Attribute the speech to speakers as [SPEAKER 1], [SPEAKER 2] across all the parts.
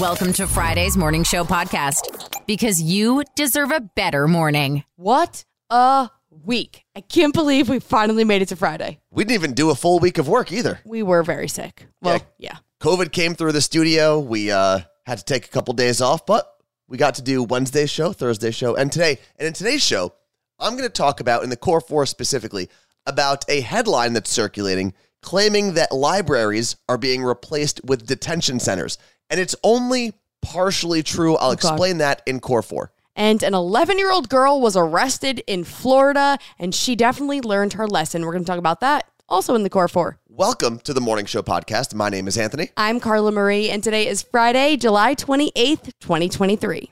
[SPEAKER 1] Welcome to Friday's Morning Show podcast because you deserve a better morning.
[SPEAKER 2] What a week. I can't believe we finally made it to Friday.
[SPEAKER 3] We didn't even do a full week of work either.
[SPEAKER 2] We were very sick. Well, yeah.
[SPEAKER 3] COVID came through the studio. We uh, had to take a couple days off, but we got to do Wednesday's show, Thursday's show, and today. And in today's show, I'm going to talk about, in the core four specifically, about a headline that's circulating claiming that libraries are being replaced with detention centers. And it's only partially true. I'll
[SPEAKER 2] Oh, God.
[SPEAKER 3] explain that in core four.
[SPEAKER 2] And an 11 year old girl was arrested in Florida, and she definitely learned her lesson. We're going to talk about that also in the Core 4.
[SPEAKER 3] Welcome to the Morning Show podcast. My name is Anthony.
[SPEAKER 2] I'm Carla Marie, and today is Friday, July 28th, 2023.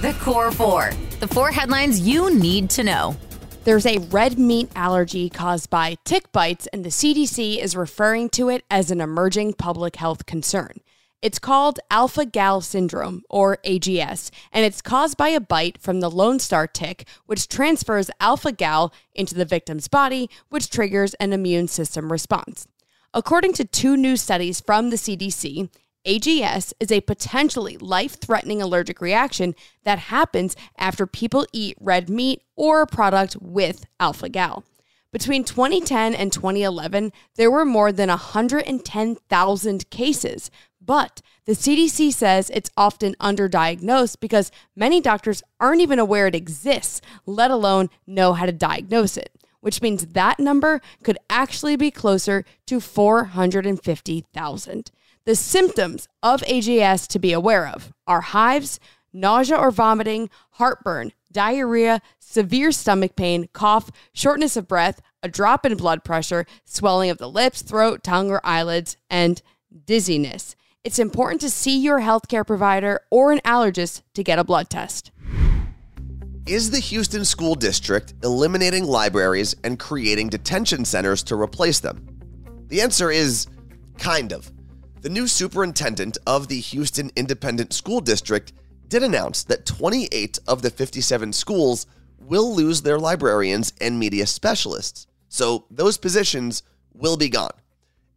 [SPEAKER 1] The Core Four. The four headlines you need to know.
[SPEAKER 2] There's a red meat allergy caused by tick bites, and the CDC is referring to it as an emerging public health concern. It's called alpha gal syndrome, or AGS, and it's caused by a bite from the Lone Star tick, which transfers alpha gal into the victim's body, which triggers an immune system response. According to two new studies from the CDC, AGS is a potentially life threatening allergic reaction that happens after people eat red meat or a product with alpha gal. Between 2010 and 2011, there were more than 110,000 cases, but the CDC says it's often underdiagnosed because many doctors aren't even aware it exists, let alone know how to diagnose it, which means that number could actually be closer to 450,000. The symptoms of AGS to be aware of are hives, nausea or vomiting, heartburn, diarrhea, severe stomach pain, cough, shortness of breath, a drop in blood pressure, swelling of the lips, throat, tongue, or eyelids, and dizziness. It's important to see your healthcare provider or an allergist to get a blood test.
[SPEAKER 3] Is the Houston School District eliminating libraries and creating detention centers to replace them? The answer is kind of. The new superintendent of the Houston Independent School District did announce that 28 of the 57 schools will lose their librarians and media specialists. So those positions will be gone.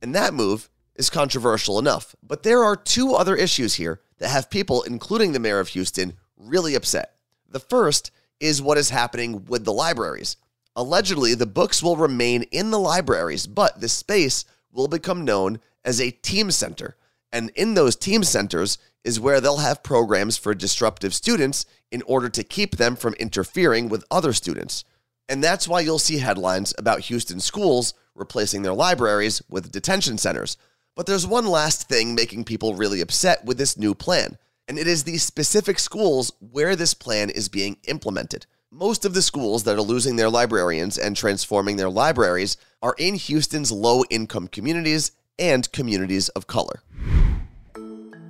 [SPEAKER 3] And that move is controversial enough. But there are two other issues here that have people, including the mayor of Houston, really upset. The first is what is happening with the libraries. Allegedly, the books will remain in the libraries, but the space will become known as a team center. And in those team centers is where they'll have programs for disruptive students in order to keep them from interfering with other students. And that's why you'll see headlines about Houston schools replacing their libraries with detention centers. But there's one last thing making people really upset with this new plan, and it is the specific schools where this plan is being implemented. Most of the schools that are losing their librarians and transforming their libraries are in Houston's low income communities and communities of color.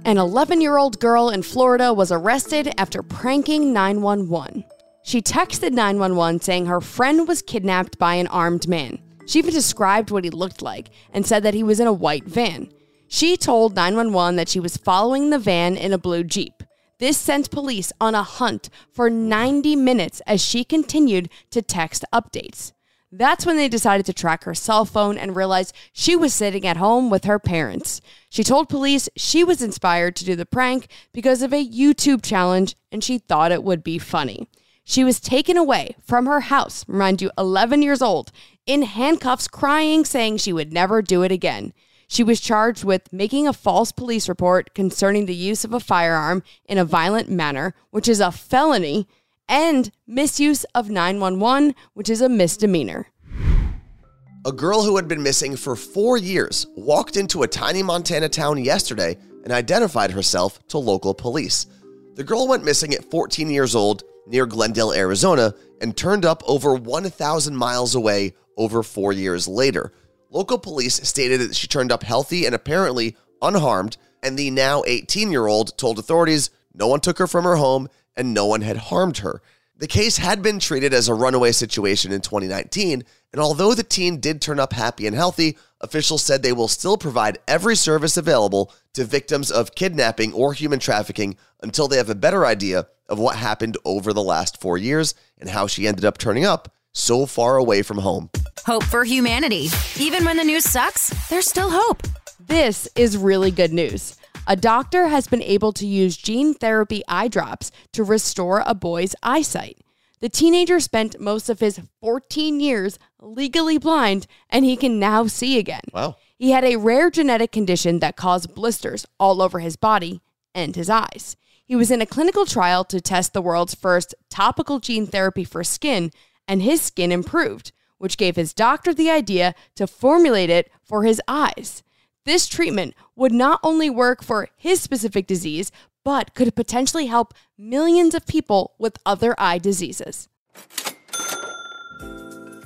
[SPEAKER 2] An 11 year old girl in Florida was arrested after pranking 911. She texted 911 saying her friend was kidnapped by an armed man. She even described what he looked like and said that he was in a white van. She told 911 that she was following the van in a blue Jeep. This sent police on a hunt for 90 minutes as she continued to text updates. That's when they decided to track her cell phone and realized she was sitting at home with her parents. She told police she was inspired to do the prank because of a YouTube challenge and she thought it would be funny. She was taken away from her house, mind you, 11 years old, in handcuffs, crying, saying she would never do it again. She was charged with making a false police report concerning the use of a firearm in a violent manner, which is a felony, and misuse of 911, which is a misdemeanor.
[SPEAKER 3] A girl who had been missing for four years walked into a tiny Montana town yesterday and identified herself to local police. The girl went missing at 14 years old near Glendale, Arizona, and turned up over 1,000 miles away over four years later. Local police stated that she turned up healthy and apparently unharmed, and the now 18 year old told authorities no one took her from her home and no one had harmed her. The case had been treated as a runaway situation in 2019, and although the teen did turn up happy and healthy, officials said they will still provide every service available to victims of kidnapping or human trafficking until they have a better idea of what happened over the last four years and how she ended up turning up so far away from home.
[SPEAKER 1] Hope for humanity. Even when the news sucks, there's still hope.
[SPEAKER 2] This is really good news. A doctor has been able to use gene therapy eye drops to restore a boy's eyesight. The teenager spent most of his 14 years legally blind and he can now see again.
[SPEAKER 3] Wow.
[SPEAKER 2] He had a rare genetic condition that caused blisters all over his body and his eyes. He was in a clinical trial to test the world's first topical gene therapy for skin, and his skin improved, which gave his doctor the idea to formulate it for his eyes. This treatment would not only work for his specific disease, but could potentially help millions of people with other eye diseases.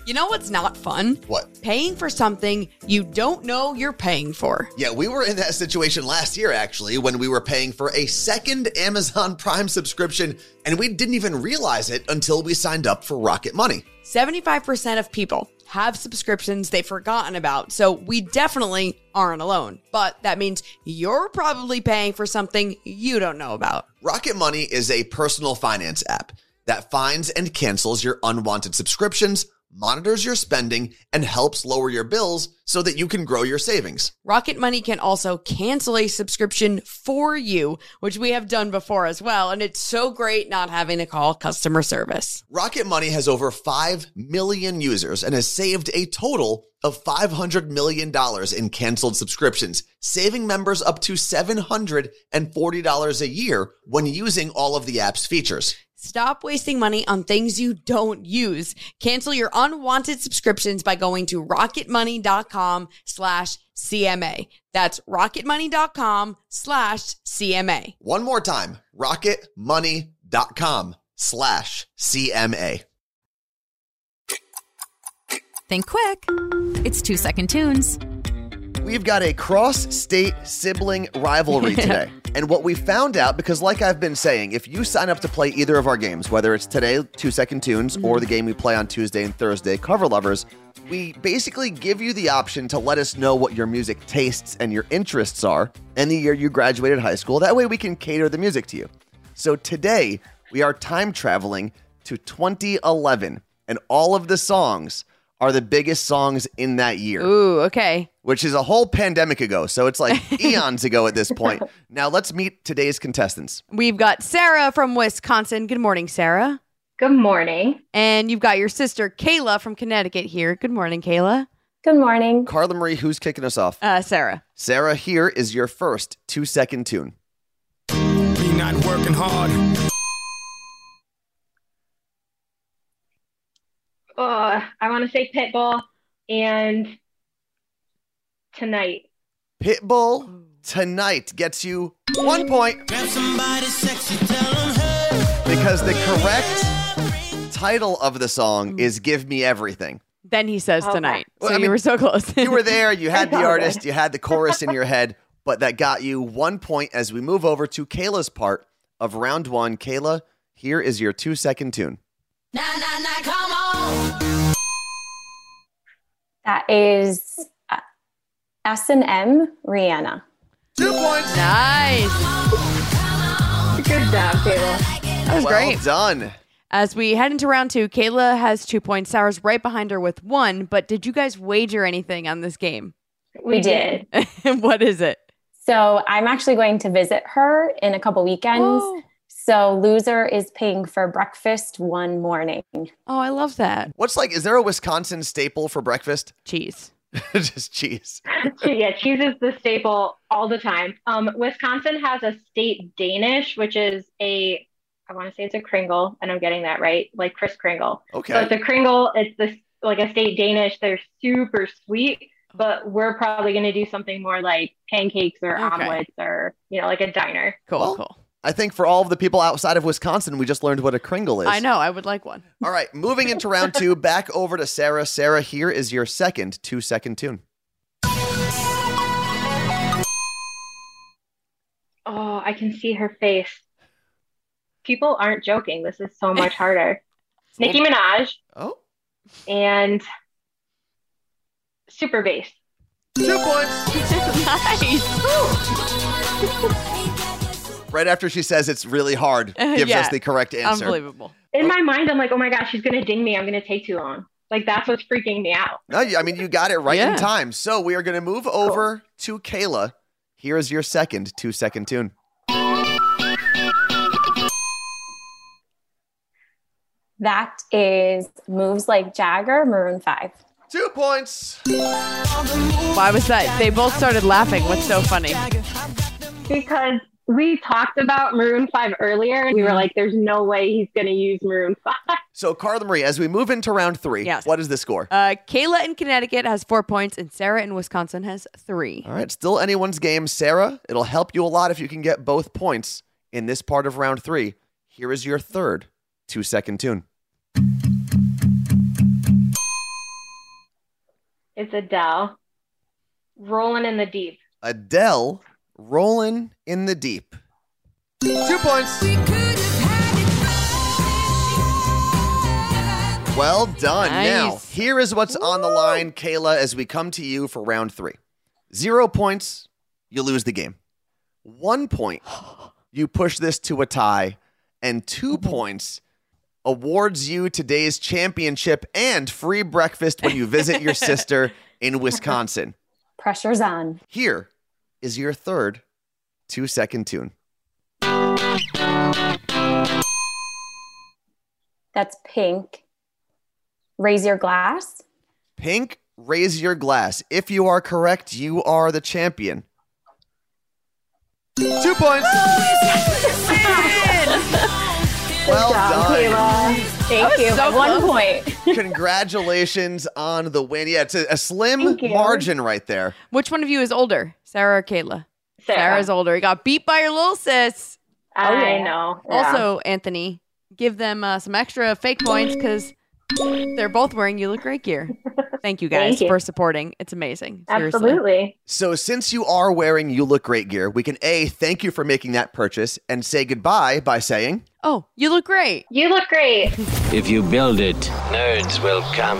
[SPEAKER 2] You know what's not fun?
[SPEAKER 3] What?
[SPEAKER 2] Paying for something you don't know you're paying for.
[SPEAKER 3] Yeah, we were in that situation last year, actually, when we were paying for a second Amazon Prime subscription, and we didn't even realize it until we signed up for Rocket Money.
[SPEAKER 2] 75% of people have subscriptions they've forgotten about, so we definitely aren't alone. But that means you're probably paying for something you don't know about.
[SPEAKER 3] Rocket Money is a personal finance app that finds and cancels your unwanted subscriptions, monitors your spending, and helps lower your bills so that you can grow your savings.
[SPEAKER 2] Rocket Money can also cancel a subscription for you, which we have done before as well, and it's so great not having to call customer service.
[SPEAKER 3] Rocket Money has over 5 million users and has saved a total of $500 million in canceled subscriptions, saving members up to $740 a year when using all of the app's features.
[SPEAKER 2] Stop wasting money on things you don't use. Cancel your unwanted subscriptions by going to rocketmoney.com slash CMA. That's rocketmoney.com slash CMA.
[SPEAKER 3] One more time, rocketmoney.com slash CMA.
[SPEAKER 1] Think quick. It's two second tunes.
[SPEAKER 3] We've got a cross state sibling rivalry today. and what we found out, because like I've been saying, if you sign up to play either of our games, whether it's today, Two Second Tunes, or the mm. game we play on Tuesday and Thursday, Cover Lovers, we basically give you the option to let us know what your music tastes and your interests are and the year you graduated high school. That way we can cater the music to you. So today, we are time traveling to 2011, and all of the songs are the biggest songs in that year
[SPEAKER 2] Ooh, okay.
[SPEAKER 3] Which is a whole pandemic ago. So it's like eons ago at this point. Now let's meet today's contestants.
[SPEAKER 2] We've got Sarah from Wisconsin. Good morning, Sarah.
[SPEAKER 4] Good morning.
[SPEAKER 2] And you've got your sister Kayla from Connecticut here. Good morning, Kayla.
[SPEAKER 4] Good morning.
[SPEAKER 3] Carla Marie, who's kicking us off?
[SPEAKER 2] Uh, Sarah.
[SPEAKER 3] Sarah, here is your first two second tune.
[SPEAKER 5] Me not working hard.
[SPEAKER 4] Uh, I want to say Pitbull and tonight.
[SPEAKER 3] Pitbull tonight gets you one point
[SPEAKER 5] Grab somebody sexy, tell 'em hey.
[SPEAKER 3] because the correct title of the song is Give Me Everything.
[SPEAKER 2] Then he says
[SPEAKER 4] Okay.
[SPEAKER 2] tonight. So
[SPEAKER 3] Well, I
[SPEAKER 2] you
[SPEAKER 3] mean,
[SPEAKER 2] were so close.
[SPEAKER 3] You were there, you had the artist, you had the chorus in your head, but that got you one point as we move over to Kayla's part of round one. Kayla, here is your two second tune.
[SPEAKER 4] That is S and M Rihanna.
[SPEAKER 3] Two points.
[SPEAKER 2] nice.
[SPEAKER 4] Good job, Kayla.
[SPEAKER 2] That was
[SPEAKER 3] well
[SPEAKER 2] great.
[SPEAKER 3] done.
[SPEAKER 2] As we head into round two, Kayla has two points. Sarah's right behind her with one. But did you guys wager anything on this game?
[SPEAKER 4] We did.
[SPEAKER 2] what is it?
[SPEAKER 4] So I'm actually going to visit her in a couple weekends.
[SPEAKER 2] Oh,
[SPEAKER 4] So loser is paying for breakfast one morning.
[SPEAKER 2] oh, I love that.
[SPEAKER 3] What's like, is there a Wisconsin staple for breakfast?
[SPEAKER 2] Cheese.
[SPEAKER 3] Just cheese.
[SPEAKER 6] yeah, cheese is the staple all the time. Um, Wisconsin has a state Danish, which is a, I want to say it's a Kringle, and I'm getting that right, like Kris Kringle.
[SPEAKER 3] Okay.
[SPEAKER 6] So it's a Kringle. It's this like a state Danish. They're super sweet, but we're probably going to do something more like pancakes or
[SPEAKER 2] Okay.
[SPEAKER 6] omelets or you know like a diner.
[SPEAKER 2] Cool,
[SPEAKER 3] Well,
[SPEAKER 2] cool.
[SPEAKER 3] I think for all of the people outside of Wisconsin, we just learned what a Kringle is.
[SPEAKER 2] I know. I would like one.
[SPEAKER 3] All right, moving into round two, back over to Sarah. Sarah, here is your second two second tune.
[SPEAKER 6] Oh, I can see her face. People aren't joking. This is so much harder. Nicki Minaj
[SPEAKER 3] Oh,
[SPEAKER 6] and Super Bass.
[SPEAKER 3] two points.
[SPEAKER 2] nice.
[SPEAKER 3] Right after she says it's really hard, gives
[SPEAKER 2] Yeah.
[SPEAKER 3] us the correct answer.
[SPEAKER 2] Unbelievable.
[SPEAKER 6] in my mind, I'm like, oh my gosh, she's gonna ding me. I'm gonna take too long. Like that's what's freaking me out.
[SPEAKER 3] No, I mean, you got it right in time. So we are going to move over to Kayla. Here is your second two second tune.
[SPEAKER 4] That is Moves Like Jagger, Maroon 5.
[SPEAKER 3] Two points.
[SPEAKER 2] Why was that? They both started laughing. What's so funny?
[SPEAKER 6] Because we talked about Maroon 5 earlier and we were like, there's no way he's going to use Maroon 5.
[SPEAKER 3] So, Carla Marie, as we move into round three,
[SPEAKER 2] Yes.
[SPEAKER 3] what is the score?
[SPEAKER 2] Uh, Kayla in Connecticut has four points, and Sarah in Wisconsin has three.
[SPEAKER 3] All right, still anyone's game. Sarah, it'll help you a lot if you can get both points in this part of round three. Here is your third two second tune.
[SPEAKER 6] It's Adele. Rolling in the deep.
[SPEAKER 3] Adele, Rolling in the Deep. Two points. Well done. Now, here is what's on the line, Kayla, as we come to you for round three. Zero points, you lose the game. One point, you push this to a tie. And two points awards you today's championship and free breakfast when you visit your sister in Wisconsin.
[SPEAKER 4] Pressure's on.
[SPEAKER 3] Here is your third two second tune.
[SPEAKER 4] That's Pink. Raise Your Glass.
[SPEAKER 3] Pink, raise your glass. If you are correct, you are the champion. Two points. Well done.
[SPEAKER 6] Kayla. Thank you.
[SPEAKER 2] so
[SPEAKER 6] One point.
[SPEAKER 3] Congratulations on the win. Yeah, it's a, a slim margin right there.
[SPEAKER 2] Which one of you is older, Sarah or Kayla?
[SPEAKER 6] Sarah.
[SPEAKER 2] Sarah's older. You got beat by your little sis.
[SPEAKER 6] I
[SPEAKER 4] yeah.
[SPEAKER 6] know. Yeah.
[SPEAKER 2] Also, Anthony, give them uh, some extra fake points because they're both wearing You Look Great gear. Thank you guys
[SPEAKER 6] Thank you.
[SPEAKER 2] for supporting. It's amazing. Seriously.
[SPEAKER 6] Absolutely.
[SPEAKER 3] So, since you are wearing You Look Great gear, we can A, thank you for making that purchase and say goodbye by saying,
[SPEAKER 2] Oh, you look great.
[SPEAKER 6] You look great.
[SPEAKER 5] If you build it, nerds will come.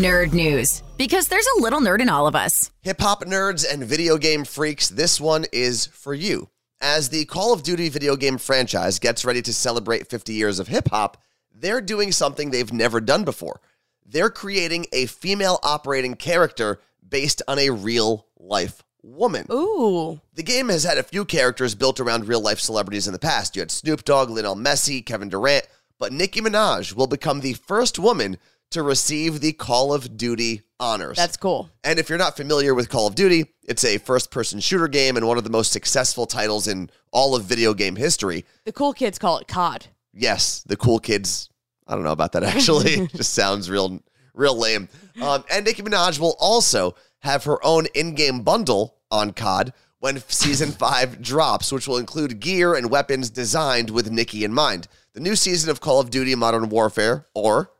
[SPEAKER 1] Nerd news. Because there's a little nerd in all of us.
[SPEAKER 3] Hip hop nerds and video game freaks, this one is for you. As the Call of Duty video game franchise gets ready to celebrate 50 years of hip hop, they're doing something they've never done before. They're creating a female operating character based on a real life woman.
[SPEAKER 2] Ooh.
[SPEAKER 3] The game has had a few characters built around real life celebrities in the past. You had Snoop Dogg, Lionel Messi, Kevin Durant, but Nicki Minaj will become the first woman to receive the Call of Duty honors.
[SPEAKER 2] That's cool.
[SPEAKER 3] And if you're not familiar with Call of Duty, it's a first person shooter game and one of the most successful titles in all of video game history.
[SPEAKER 2] The cool kids call it COD.
[SPEAKER 3] Yes, the cool kids. I don't know about that actually. Just sounds real real lame. Um, and Nicki Minaj will also have her own in-game bundle on COD when season 5 drops, which will include gear and weapons designed with Nicki in mind. The new season of Call of Duty Modern Warfare or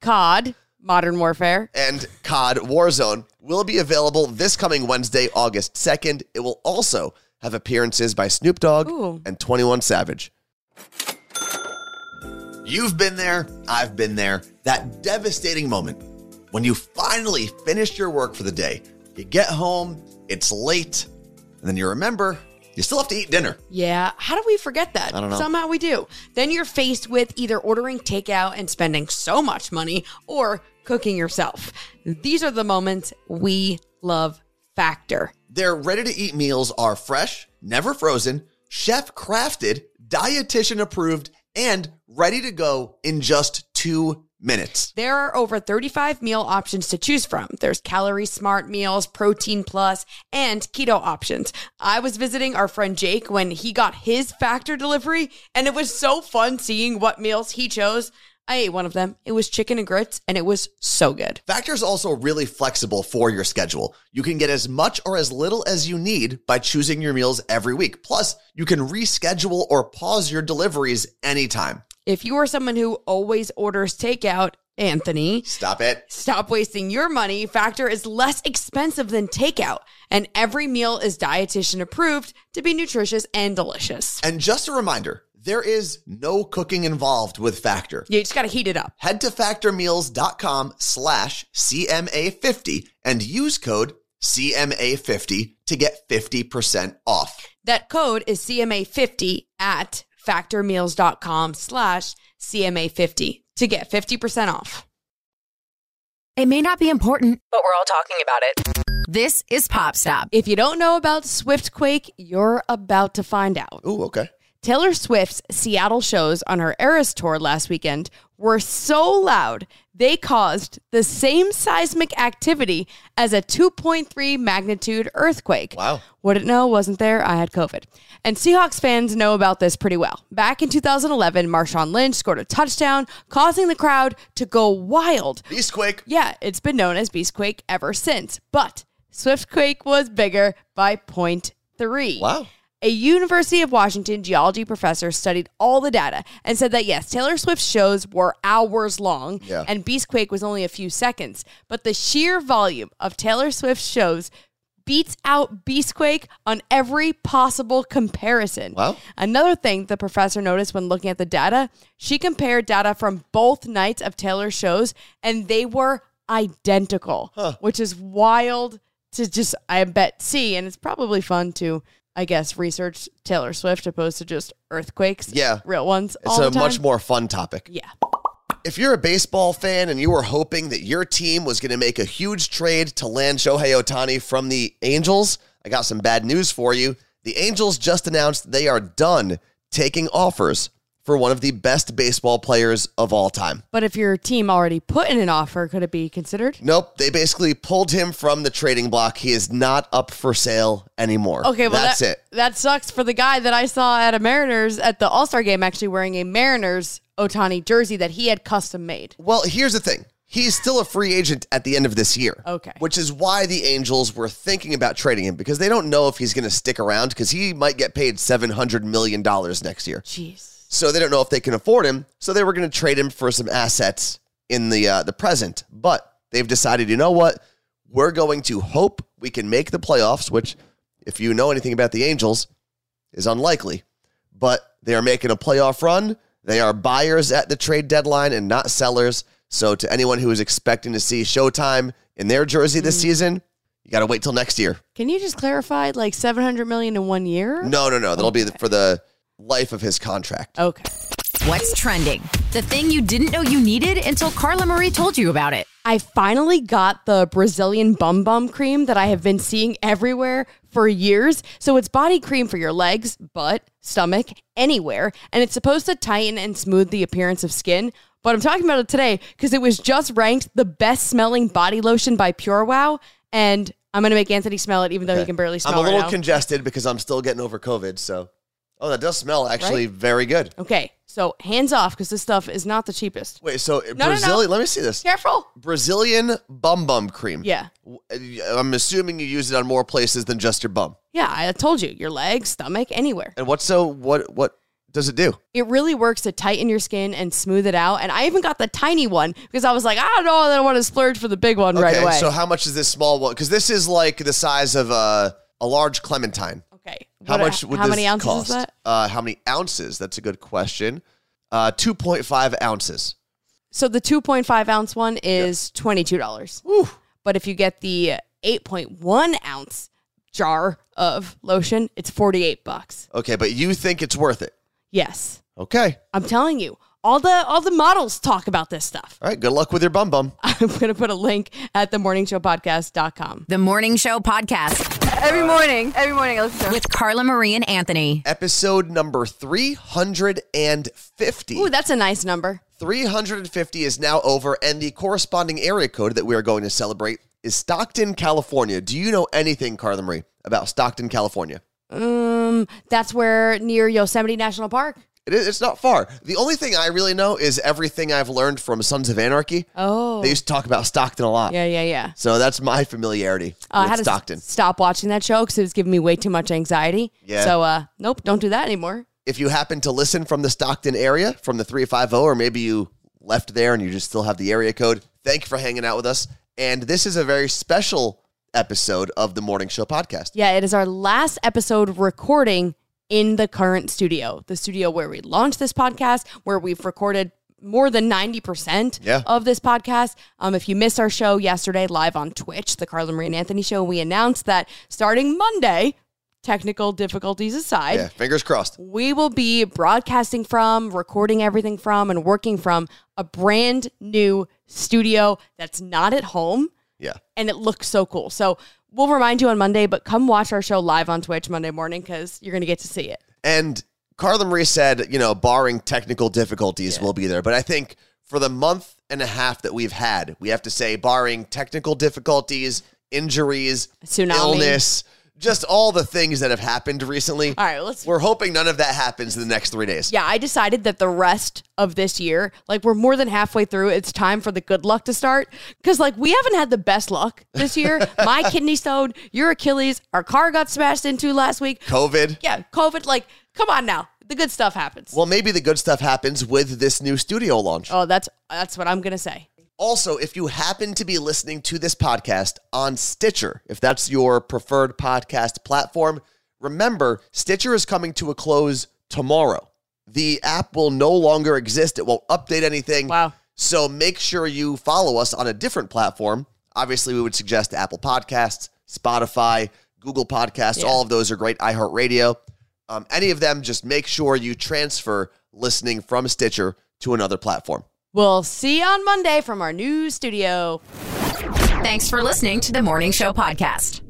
[SPEAKER 2] COD, Modern Warfare.
[SPEAKER 3] and COD Warzone will be available this coming Wednesday, August 2nd. It will also have appearances by Snoop Dogg
[SPEAKER 2] Ooh.
[SPEAKER 3] and 21 Savage. You've been there, I've been there. That devastating moment when you finally finish your work for the day. You get home, it's late, and then you remember you still have to eat dinner.
[SPEAKER 2] Yeah. How do we forget that?
[SPEAKER 3] I don't know.
[SPEAKER 2] Somehow we do. Then you're faced with either ordering takeout and spending so much money or cooking yourself. These are the moments we love Factor.
[SPEAKER 3] Their ready to eat meals are fresh, never frozen, chef crafted, dietitian approved, and ready to go in just two minutes.
[SPEAKER 2] There are over 35 meal options to choose from. There's calorie smart meals, protein plus, and keto options. I was visiting our friend Jake when he got his factor delivery, and it was so fun seeing what meals he chose. I ate one of them. It was chicken and grits, and it was so good.
[SPEAKER 3] Factor is also really flexible for your schedule. You can get as much or as little as you need by choosing your meals every week. Plus, you can reschedule or pause your deliveries anytime.
[SPEAKER 2] If you are someone who always orders takeout, Anthony,
[SPEAKER 3] Stop it.
[SPEAKER 2] Stop wasting your money. Factor is less expensive than takeout, and every meal is dietitian approved to be nutritious and delicious.
[SPEAKER 3] And just a reminder, there is no cooking involved with Factor.
[SPEAKER 2] You just got to heat it up.
[SPEAKER 3] Head to factormeals.com slash CMA50 and use code CMA50 to get 50% off.
[SPEAKER 2] That code is CMA50 at factormeals.com slash CMA50 to get 50% off.
[SPEAKER 1] It may not be important, but we're all talking about it. This is Pop Stop.
[SPEAKER 2] If you don't know about Swiftquake, you're about to find out.
[SPEAKER 3] Ooh, okay.
[SPEAKER 2] Taylor Swift's Seattle shows on her Eras tour last weekend were so loud they caused the same seismic activity as a 2.3 magnitude earthquake.
[SPEAKER 3] Wow.
[SPEAKER 2] Wouldn't know, wasn't there. I had COVID. And Seahawks fans know about this pretty well. Back in 2011, Marshawn Lynch scored a touchdown, causing the crowd to go wild.
[SPEAKER 3] Beastquake.
[SPEAKER 2] Yeah, it's been known as Beastquake ever since. But Swiftquake was bigger by 0.3.
[SPEAKER 3] Wow.
[SPEAKER 2] A University of Washington geology professor studied all the data and said that yes, Taylor Swift's shows were hours long
[SPEAKER 3] Yeah.
[SPEAKER 2] and Beastquake was only a few seconds. But the sheer volume of Taylor Swift's shows beats out Beastquake on every possible comparison.
[SPEAKER 3] Wow.
[SPEAKER 2] Another thing the professor noticed when looking at the data, she compared data from both nights of Taylor's shows and they were identical, which is wild to just, I bet, see. And it's probably fun to, I guess, research Taylor Swift opposed to just earthquakes.
[SPEAKER 3] Yeah.
[SPEAKER 2] Real ones.
[SPEAKER 3] It's
[SPEAKER 2] all
[SPEAKER 3] a
[SPEAKER 2] the time.
[SPEAKER 3] much more fun topic.
[SPEAKER 2] Yeah.
[SPEAKER 3] If you're a baseball fan and you were hoping that your team was going to make a huge trade to land Shohei Ohtani from the Angels, I got some bad news for you. The Angels just announced they are done taking offers for one of the best baseball players of all time.
[SPEAKER 2] But if your team already put in an offer, could it be considered?
[SPEAKER 3] Nope, they basically pulled him from the trading block. He is not up for sale anymore.
[SPEAKER 2] Okay, well
[SPEAKER 3] that's
[SPEAKER 2] that,
[SPEAKER 3] it.
[SPEAKER 2] That sucks for the guy that I saw at a Mariners at the All Star game, actually wearing a Mariners Ohtani jersey that he had custom made.
[SPEAKER 3] Well, here's the thing. He's still a free agent at the end of this year.
[SPEAKER 2] Okay.
[SPEAKER 3] Which is why the Angels were thinking about trading him because they don't know if he's going to stick around because he might get paid $700 million next year.
[SPEAKER 2] Jeez.
[SPEAKER 3] So they don't know if they can afford him. So they were going to trade him for some assets in the uh, the present. But they've decided, you know what? We're going to hope we can make the playoffs, which, if you know anything about the Angels, is unlikely. But they are making a playoff run. They are buyers at the trade deadline and not sellers. So to anyone who is expecting to see Showtime in their jersey this season, you got to wait till next year.
[SPEAKER 2] Can you just clarify like 700 million in one year?
[SPEAKER 3] No, no, no. That'll be for the life of his contract.
[SPEAKER 2] Okay.
[SPEAKER 1] What's trending? The thing you didn't know you needed until Carla Marie told you about it.
[SPEAKER 2] I finally got the Brazilian Bum Bum cream that I have been seeing everywhere for years. So it's body cream for your legs, butt, stomach, anywhere. And it's supposed to tighten and smooth the appearance of skin. But I'm talking about it today because it was just ranked the best smelling body lotion by PureWow. And I'm going to make Anthony smell it, even though he can barely smell it.
[SPEAKER 3] I'm a little
[SPEAKER 2] now.
[SPEAKER 3] congested because I'm still getting over COVID. So, oh, that does smell actually very good.
[SPEAKER 2] okay. So hands off because this stuff is not the cheapest.
[SPEAKER 3] Wait, so
[SPEAKER 2] no, no.
[SPEAKER 3] Brazilian? Let me see this.
[SPEAKER 2] Careful.
[SPEAKER 3] Brazilian bum bum cream.
[SPEAKER 2] Yeah.
[SPEAKER 3] I'm assuming you use it on more places than just your bum.
[SPEAKER 2] Yeah. I told you your legs, stomach, anywhere.
[SPEAKER 3] And what's so what what does it do?
[SPEAKER 2] it really works to tighten your skin and smooth it out. And I even got the tiny one because I was like, I don't know, I don't want to splurge for the big one right away.
[SPEAKER 3] so how much is this small one? Because this is like the size of a a large clementine.
[SPEAKER 2] Okay,
[SPEAKER 3] How
[SPEAKER 2] What-
[SPEAKER 3] much would
[SPEAKER 2] how
[SPEAKER 3] this
[SPEAKER 2] many ounces
[SPEAKER 3] cost?
[SPEAKER 2] is that?
[SPEAKER 3] Uh, how many ounces? That's a good question. Uh, 2.5 ounces.
[SPEAKER 2] So the 2.5 ounce one is twenty two dollars. But if you get the 8.1 ounce jar of lotion, it's forty eight bucks.
[SPEAKER 3] Okay, but you think it's worth it?
[SPEAKER 2] Yes,
[SPEAKER 3] Okay.
[SPEAKER 2] I'm telling you. All the all the models talk about this stuff.
[SPEAKER 3] All right. Good luck with your bum bum.
[SPEAKER 2] I'm going to put a link at themorningshowpodcast.com.
[SPEAKER 1] The Morning Show Podcast
[SPEAKER 2] Every morning, every morning I listen to
[SPEAKER 1] with Carla Marie and Anthony.
[SPEAKER 3] Episode number 350.
[SPEAKER 2] Ooh, that's a nice number.
[SPEAKER 3] 350 is now over, and the corresponding area code that we are going to celebrate is Stockton, California. Do you know anything, Carla Marie, about Stockton, California?
[SPEAKER 2] Um, that's where near Yosemite National Park.
[SPEAKER 3] It is, it's not far. The only thing I really know is everything I've learned from Sons of Anarchy.
[SPEAKER 2] Oh,
[SPEAKER 3] They used to talk about Stockton a lot.
[SPEAKER 2] yeah, yeah, yeah.
[SPEAKER 3] So that's my familiarity
[SPEAKER 2] Uh, I
[SPEAKER 3] with
[SPEAKER 2] had to
[SPEAKER 3] Stockton.
[SPEAKER 2] s- stop watching that show because it was giving me way too much anxiety.
[SPEAKER 3] Yeah.
[SPEAKER 2] So, uh, nope, don't do that anymore.
[SPEAKER 3] if you happen to listen from the Stockton area, from the 350, or maybe you left there and you just still have the area code, thank you for hanging out with us. And this is a very special episode of the Morning Show podcast.
[SPEAKER 2] Yeah, it is our last episode recording in the current studio, the studio where we launched this podcast, where we've recorded more than 90%
[SPEAKER 3] Yeah.
[SPEAKER 2] of this podcast. Um, if you missed our show yesterday live on Twitch, the Carla Marie and Anthony show, we announced that starting Monday, technical difficulties aside,
[SPEAKER 3] Yeah, fingers crossed.
[SPEAKER 2] we will be broadcasting from, recording everything from, and working from a brand new studio that's not at home
[SPEAKER 3] Yeah.
[SPEAKER 2] and it looks so cool. So we'll remind you on Monday, but come watch our show live on Twitch Monday morning because you're going to get to see it.
[SPEAKER 3] And Carla Marie said, you know, barring technical difficulties, yeah. we'll be there. But I think for the month and a half that we've had, we have to say, barring technical difficulties, injuries,
[SPEAKER 2] Tsunami.
[SPEAKER 3] illness, just all the things that have happened recently.
[SPEAKER 2] All right, let's.
[SPEAKER 3] We're hoping none of that happens in the next three days.
[SPEAKER 2] Yeah, I decided that the rest of this year, like we're more than halfway through, it's time for the good luck to start. Because like we haven't had the best luck this year. My kidney stone, your Achilles, our car got smashed into last week.
[SPEAKER 3] COVID.
[SPEAKER 2] Yeah, COVID. Like, come on now. The good stuff happens.
[SPEAKER 3] Well, maybe the good stuff happens with this new studio launch.
[SPEAKER 2] Oh, that's that's what I'm gonna say.
[SPEAKER 3] Also, if you happen to be listening to this podcast on Stitcher, if that's your preferred podcast platform, remember Stitcher is coming to a close tomorrow. The app will no longer exist, it won't update anything.
[SPEAKER 2] Wow.
[SPEAKER 3] So make sure you follow us on a different platform. Obviously, we would suggest Apple Podcasts, Spotify, Google Podcasts. Yeah. All of those are great. iHeartRadio. Um, any of them, just make sure you transfer listening from Stitcher to another platform.
[SPEAKER 2] We'll see you on Monday from our new studio.
[SPEAKER 1] Thanks for listening to the Morning Show podcast.